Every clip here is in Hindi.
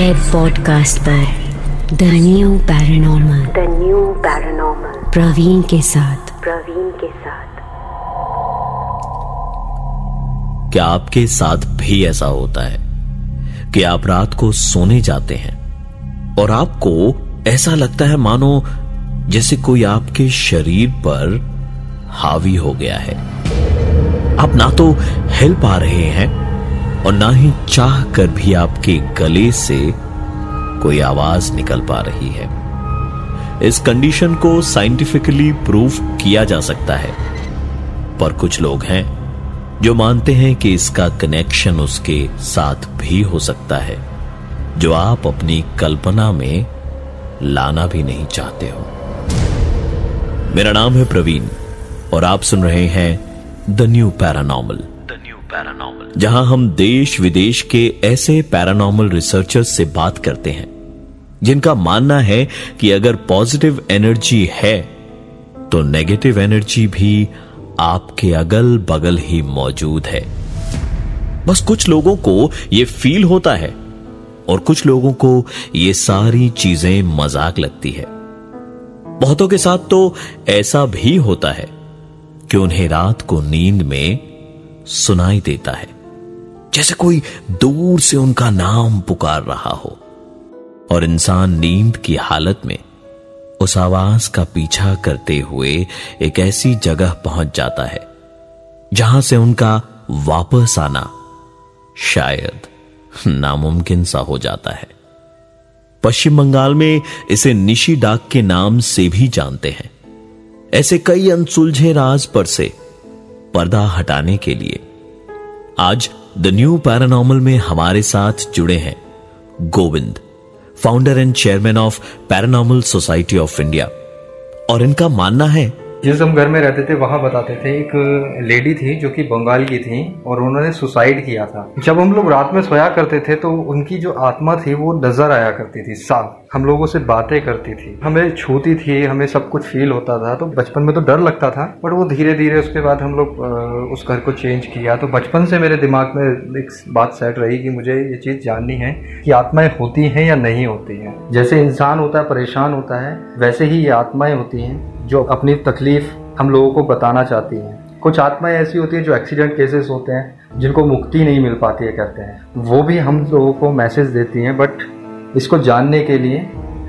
रेड पॉडकास्ट पर the new paranormal the new paranormal Praveen के साथ। प्रवीण के साथ। क्या आपके साथ भी ऐसा होता है कि आप रात को सोने जाते हैं और आपको ऐसा लगता है मानो जैसे कोई आपके शरीर पर हावी हो गया है। आप ना तो हिल पा रहे हैं और ना ही चाह कर भी आपके गले से कोई आवाज़ निकल पा रही है। इस कंडीशन को साइंटिफिकली प्रूव किया जा सकता है। पर कुछ लोग हैं जो मानते हैं कि इसका कनेक्शन उसके साथ भी हो सकता है, जो आप अपनी कल्पना में लाना भी नहीं चाहते हो। मेरा नाम है प्रवीण और आप सुन रहे हैं द न्यू न्यू पैरानॉर्मल जहाँ हम देश विदेश के ऐसे पैरानॉर्मल रिसर्चर्स से बात करते हैं, जिनका मानना है कि अगर पॉजिटिव एनर्जी है तो नेगेटिव एनर्जी भी आपके अगल बगल ही मौजूद है। बस कुछ लोगों को यह फील होता है और कुछ लोगों को ये सारी चीज़ें मज़ाक लगती है। बहुतों के साथ तो ऐसा भी होता है कि उन्हें रात को नींद में सुनाई देता है, जैसे कोई दूर से उनका नाम पुकार रहा हो। और इंसान नींद की हालत में उस आवाज़ का पीछा करते हुए एक ऐसी जगह पहुँच जाता है, जहाँ से उनका वापस आना शायद नामुमकिन सा हो जाता है। पश्चिम बंगाल में इसे निशी डाक के नाम से भी जानते हैं। ऐसे कई अनसुलझे राज पर से पर्दा हटाने के लिए। आज द न्यू पैरानॉर्मल में हमारे साथ जुड़े हैं Govind founder and chairman of paranormal society of India और इनका मानना है, जिस हम घर में रहते थे, वहाँ बताते थे, एक लेडी थी जो कि बंगाल की थी और उन्होंने सुसाइड किया था। जब हम लोग रात में सोया करते थे तो उनकी जो आत्मा थी, वो नज़र आया करती थी, साफ़। हम लोगों से बातें करती थी। हमें छूती थी, हमें सब कुछ फील होता था तो बचपन में तो डर लगता था बट वो धीरे धीरे उसके बाद हम लोग उस घर को चेंज किया। तो बचपन से मेरे दिमाग में एक बात सेट रही कि मुझे ये चीज़ जाननी है कि आत्माएँ होती हैं या नहीं होती हैं। जैसे इंसान होता है, परेशान होता है, वैसे ही ये आत्माएँ होती हैं जो अपनी तकलीफ़ हम लोगों को बताना चाहती हैं। कुछ आत्माएँ ऐसी होती हैं जो एक्सीडेंट केसेस होते हैं, जिनको मुक्ति नहीं मिल पाती है, कहते हैं। वो भी हम लोगों को मैसेज देती हैं बट इसको जानने के लिए,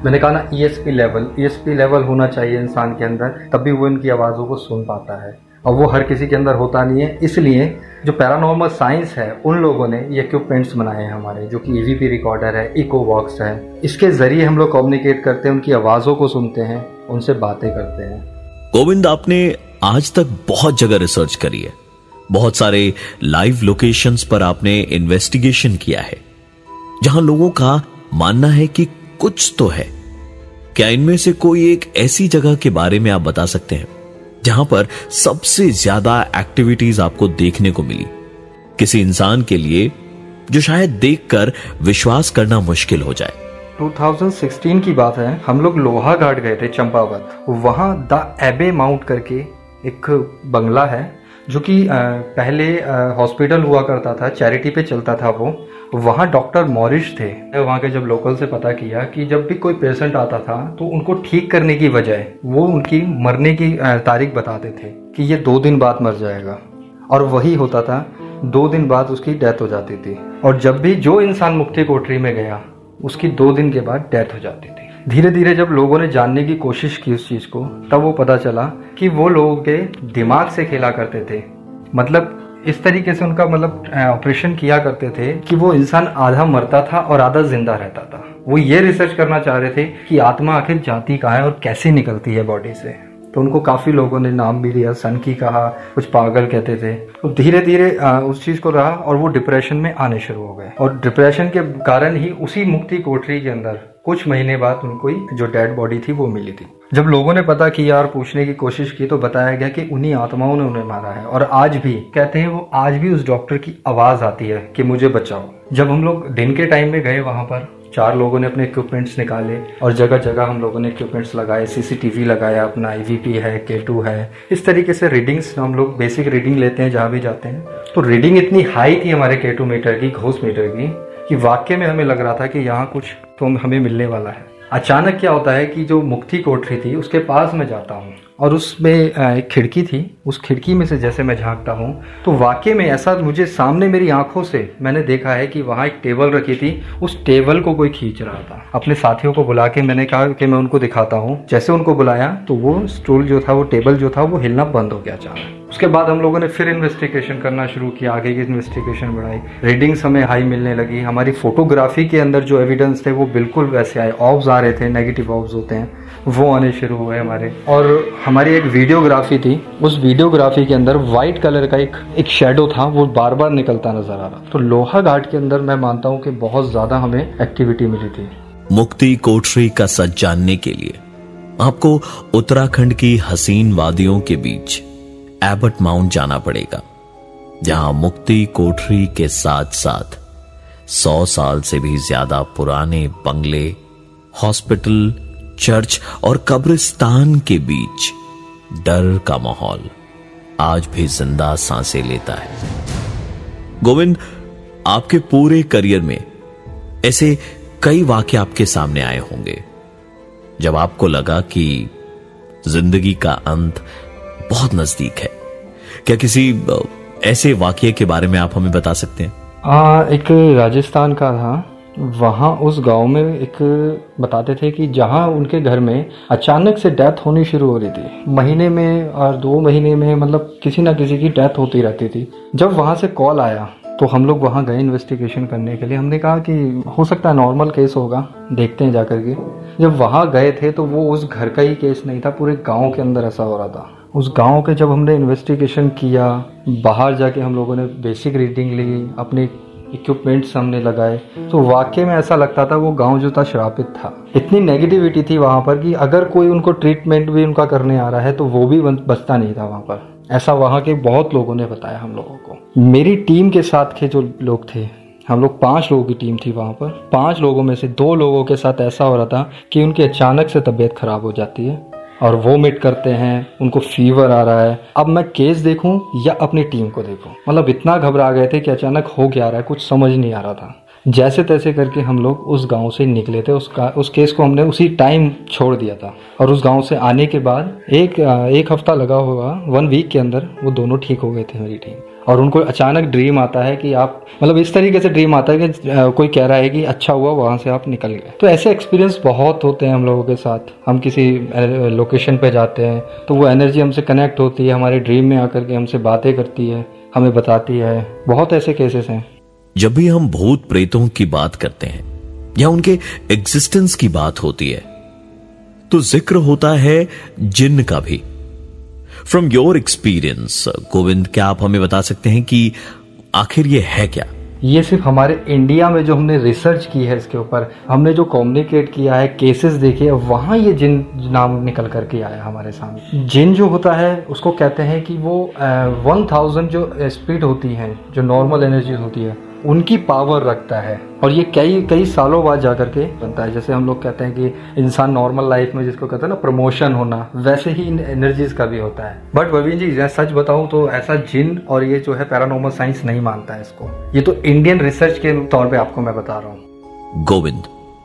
मैंने कहा ना ईएसपी लेवल ईएसपी लेवल होना चाहिए इंसान के अंदर, तभी वो इनकी आवाज़ों को सुन पाता है। और वो हर किसी के अंदर होता नहीं है। इसलिए जो पैरानॉर्मल साइंस है, उन लोगों ने ये इक्विपमेंट्स बनाए हैं हमारे, जो कि ईवीपी रिकॉर्डर है इको बॉक्स है। इसके ज़रिए हम लोग कम्युनिकेट करते हैं, उनकी आवाज़ों को सुनते हैं, उनसे बातें करते हैं। गोविंद, आपने आज तक बहुत जगह रिसर्च करी है। बहुत सारे लाइव लोकेशंस पर आपने इन्वेस्टिगेशन किया है, जहाँ लोगों का मानना है कि कुछ तो है। क्या इनमें से कोई एक ऐसी जगह के बारे में आप बता सकते हैं, जहाँ पर सबसे ज़्यादा एक्टिविटीज़ आपको देखने को मिली? किसी इंसान के लिए जो शायद देखकर विश्वास करना मुश्किल हो जाए। 2016 की बात है, हम लोग लोहा घाट गए थे चंपावत। वहाँ द एबे माउंट करके एक बंगला है, जो कि पहले हॉस्पिटल हुआ करता था, चैरिटी पे चलता था वो। वहाँ डॉक्टर मॉरिश थे। वहाँ के जब लोकल से पता किया कि जब भी कोई पेशेंट आता था तो उनको ठीक करने की बजाय वो उनकी मरने की तारीख बताते थे कि ये दो दिन बाद मर जाएगा। और वही होता था, दो दिन बाद उसकी डेथ हो जाती थी। और जब भी जो इंसान मुक्ति कोठरी में गया, उसकी दो दिन के बाद डेथ हो जाती थी। धीरे धीरे जब लोगों ने जानने की कोशिश की उस चीज़ को, तब वो पता चला कि वो लोगों के दिमाग से खेला करते थे। मतलब इस तरीके से उनका मतलब ऑपरेशन किया करते थे कि वो इंसान आधा मरता था और आधा ज़िंदा रहता था। वो ये रिसर्च करना चाह रहे थे कि आत्मा आखिर जाती कहाँ है और कैसे निकलती है बॉडी से। तो उनको काफ़ी लोगों ने नाम भी दिया सन की कहा, कुछ पागल कहते थे। तो धीरे धीरे उस चीज़ को रहा और वो डिप्रेशन में आने शुरू हो गए। और डिप्रेशन के कारण ही उसी मुक्ति कोठरी के अंदर कुछ महीने बाद उनको ही जो डेड बॉडी थी वो मिली थी। जब लोगों ने पता किया और पूछने की कोशिश की तो बताया गया कि उन्हीं आत्माओं ने उन्हें मारा है। और आज भी, कहते हैं वो, आज भी उस डॉक्टर की आवाज़ आती है कि मुझे बचाओ। जब हम लोग दिन के टाइम में गए वहाँ पर, चार लोगों ने अपने इक्विपमेंट्स निकाले और जगह जगह हम लोगों ने इक्विपमेंट्स लगाए सीसीटीवी लगाया, अपना आईवीपी है के टू है। इस तरीके से रीडिंग्स हम लोग बेसिक रीडिंग लेते हैं जहाँ भी जाते हैं। तो रीडिंग इतनी हाई थी हमारे के टू मीटर की, घोष मीटर की, कि वाक्य में हमें लग रहा था कि यहाँ कुछ तो हमें मिलने वाला है। अचानक क्या होता है कि जो मुक्ति कोठरी थी उसके पास में जाता हूँ। और उसमें एक खिड़की थी। उस खिड़की में से जैसे मैं झांकता हूँ तो वाकई में ऐसा मुझे सामने मेरी आँखों से मैंने देखा है कि वहाँ एक टेबल रखी थी। उस टेबल को कोई खींच रहा था। अपने साथियों को बुला के मैंने कहा कि मैं उनको दिखाता हूँ। जैसे उनको बुलाया तो वो स्टूल जो था, वो टेबल जो था, वो हिलना बंद हो गया अचानक उसके बाद हम लोगों ने फिर इन्वेस्टिगेशन करना शुरू किया, आगे की इन्वेस्टिगेशन बढ़ाई। रीडिंग्स हमें हाई मिलने लगी। हमारी फोटोग्राफी के अंदर जो एविडेंस थे, वो बिल्कुल वैसे आए। ऑब्स आ रहे थे नेगेटिव ऑब्स होते हैं। वो आने शुरू हुए हमारे। और हमारी एक वीडियोग्राफी थी। उस वीडियोग्राफी के अंदर व्हाइट कलर का एक एक शेडो था वो बार बार निकलता नज़र आ रहा तो लोहा घाट के अंदर मैं मानता हूँ कि बहुत ज़्यादा हमें एक्टिविटी मिली थी। मुक्ति कोठरी का सच जानने के लिए आपको उत्तराखंड की हसीन वादियों के बीच एबट माउंट जाना पड़ेगा जहाँ मुक्ति कोठरी के साथ साथ सौ साल से भी ज़्यादा पुराने बंगले हॉस्पिटल चर्च और कब्रिस्तान के बीच डर का माहौल आज भी ज़िंदा साँसें लेता है। गोविंद आपके पूरे करियर में ऐसे कई वाक्य आपके सामने आए होंगे जब आपको लगा कि ज़िंदगी का अंत बहुत नज़दीक है। क्या किसी ऐसे वाक्य के बारे में आप हमें बता सकते हैं? आ, एक राजस्थान का था। वहाँ उस गाँव में एक बताते थे कि जहाँ उनके घर में अचानक से डेथ होनी शुरू हो रही थी। महीने में और दो महीने में मतलब किसी ना किसी की डेथ होती रहती थी। जब वहाँ से कॉल आया तो हम लोग वहाँ गए इन्वेस्टिगेशन करने के लिए। हमने कहा कि हो सकता है नॉर्मल केस होगा, देखते हैं जाकर के। जब वहाँ गए थे तो वो उस घर का ही केस नहीं था, पूरे गाँव के अंदर ऐसा हो रहा था। उस गाँव के जब हमने इन्वेस्टिगेशन किया, बाहर जाके हम लोगों ने बेसिक रीडिंग ली, अपनी इक्विपमेंट्स हमने लगाए। तो वाकई में ऐसा लगता था वो गाँव जो था श्रापित था। इतनी नेगेटिविटी थी वहाँ पर कि अगर कोई उनको ट्रीटमेंट भी उनका करने आ रहा है तो वो भी बचता नहीं था वहाँ पर। ऐसा वहाँ के बहुत लोगों ने बताया हम लोगों को। मेरी टीम के साथ के जो लोग थे, हम लोग पाँच लोगों की टीम थी वहाँ पर। पाँच लोगों में से दो लोगों के साथ ऐसा हो रहा था कि उनकी अचानक से तबीयत खराब हो जाती है। और वो मिट करते हैं, उनको फीवर आ रहा है। अब मैं केस देखूँ या अपनी टीम को देखूँ? मतलब इतना घबरा गए थे कि अचानक हो क्या रहा है, कुछ समझ नहीं आ रहा था। जैसे तैसे करके हम लोग उस गाँव से निकले थे उसका उस केस को हमने उसी टाइम छोड़ दिया था। और उस गाँव से आने के बाद एक एक हफ़्ता लगा होगा वन वीक के अंदर वो दोनों ठीक हो गए थे, मेरी टीम और उनको अचानक ड्रीम आता है कि आप मतलब इस तरीके से ड्रीम आता है कि कोई कह रहा है कि अच्छा हुआ, वहाँ से आप निकल गए। तो ऐसे एक्सपीरियंस बहुत होते हैं हम लोगों के साथ। हम किसी लोकेशन पे जाते हैं तो वो एनर्जी हमसे कनेक्ट होती है, हमारे ड्रीम में आकर के हमसे बातें करती है, हमें बताती है। बहुत ऐसे केसेस हैं। जब भी हम भूत प्रेतों की बात करते हैं, या उनके एग्जिस्टेंस की बात होती है तो ज़िक्र होता है जिन का भी। फ्रॉम योर एक्सपीरियंस गोविंद क्या आप हमें बता सकते हैं कि आखिर ये है क्या? ये सिर्फ़ हमारे इंडिया में जो हमने रिसर्च की है इसके ऊपर, हमने जो कम्युनिकेट किया है केसेस देखे वहाँ ये जिन नाम निकल करके आया हमारे सामने। जिन जो होता है, उसको कहते हैं कि वो वन थाउज़ेंड जो स्पीड होती है, जो नॉर्मल एनर्जी होती है उनकी पावर रखता है। और ये कई कई सालों बाद जाकर के बनता है। जैसे हम लोग कहते हैं कि इंसान नॉर्मल लाइफ में जिसको कहते हैं ना प्रमोशन होना, वैसे ही इन एनर्जीज का भी होता है। बट प्रवीण जी सच बताऊँ तो ऐसा जिन और ये जो है पैरानॉर्मल साइंस नहीं मानता है इसको। ये तो इंडियन रिसर्च के तौर पर आपको मैं बता रहा हूँ। गोविंद,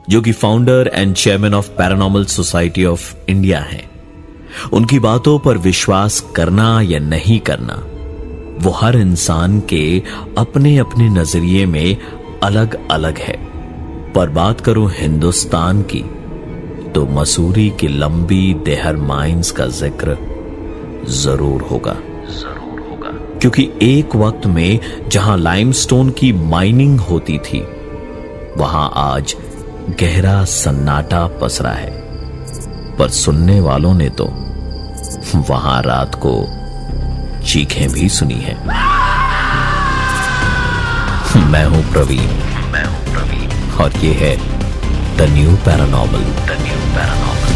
जो कि founder and chairman of paranormal society of India है, उनकी बातों पर विश्वास करना या नहीं करना वो हर इंसान के अपने अपने नज़रिए में अलग अलग है। पर बात करूँ हिंदुस्तान की तो मसूरी की लंबी देहर माइंस का ज़िक्र ज़रूर होगा। ज़रूर होगा। क्योंकि एक वक्त में जहाँ लाइमस्टोन की माइनिंग होती थी वहाँ आज गहरा सन्नाटा पसरा है। पर सुनने वालों ने तो वहाँ रात को चीखें भी सुनी है। मैं हूँ प्रवीण। मैं हूँ प्रवीण। और ये है the new paranormal the new paranormal